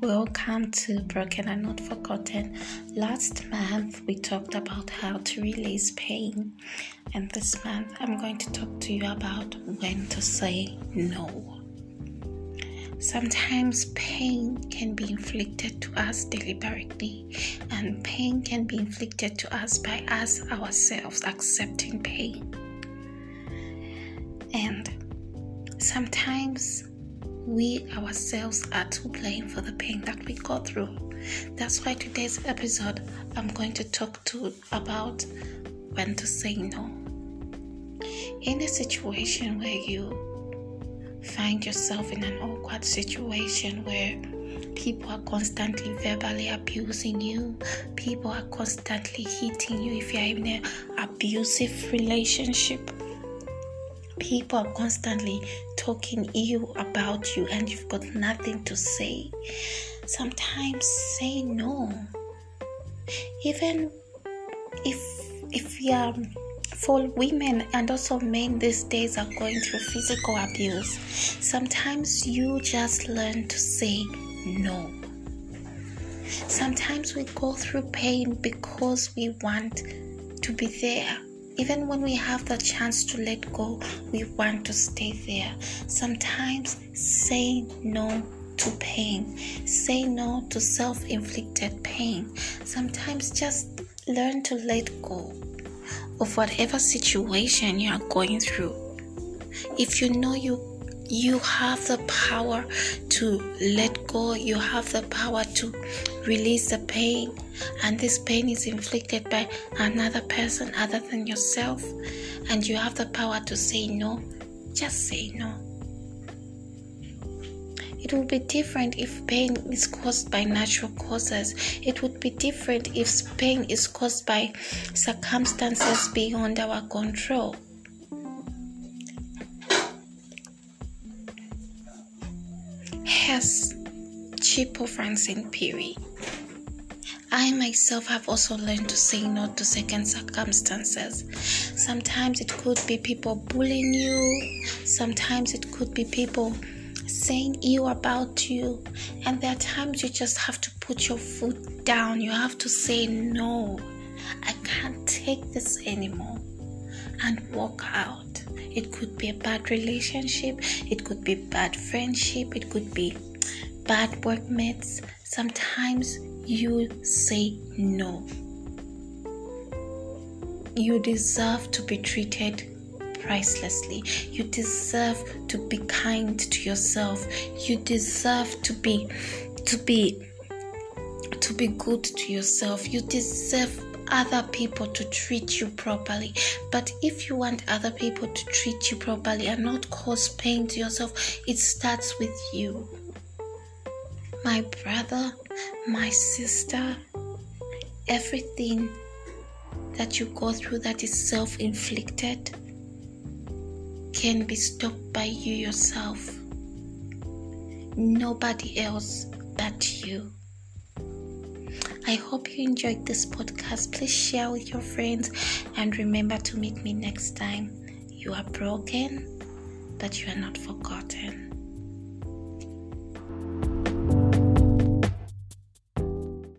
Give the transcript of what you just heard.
welcome to Broken and Not Forgotten. Last month we talked about how to release pain, and this month I'm going to talk to you about when to say no. Sometimes pain can be inflicted to us deliberately, and pain can be inflicted to us by us ourselves accepting pain. And sometimes we ourselves are to blame for the pain that we go through. That's why today's episode I'm going to talk to about when to say no. In a situation where you find yourself in an awkward situation where people are constantly verbally abusing you, people are constantly hitting you if you're in an abusive relationship people are constantly talking ill about you and you've got nothing to say, sometimes say no. Even if if you are for women and also men these days are going through physical abuse, sometimes you just learn to say no. Sometimes we go through pain because we want to be there even when we have the chance to let go, we want to stay there. Sometimes say no to pain, say no to self inflicted pain. Sometimes just learn to let go of whatever situation you are going through. If you know you you have the power to let go, you have the power to release the pain, and this pain is inflicted by another person other than yourself, and you have the power to say no, just say no. It would be different if pain is caused by natural causes. It would be different if pain is caused by circumstances beyond our control. Here's Chipo Francine Piri. I myself have also learned to say no to second circumstances. Sometimes it could be people bullying you, sometimes it could be people saying ill about you, and there are times you just have to put your foot down. You have to say, No, I can't take this anymore, and walk out. It could be a bad relationship, it could be bad friendship, it could be bad workmates. Sometimes you say no. You deserve to be treated pricelessly. You deserve to be kind to yourself. You deserve to be to be to be good to yourself. You deserve other people to treat you properly. But if you want other people to treat you properly and not cause pain to yourself, it starts with you. My brother, my sister, everything that you go through that is self inflicted can be stopped by you yourself. Nobody else but you. I hope you enjoyed this podcast. Please share with your friends and remember to meet me next time. You are broken, but you are not forgotten.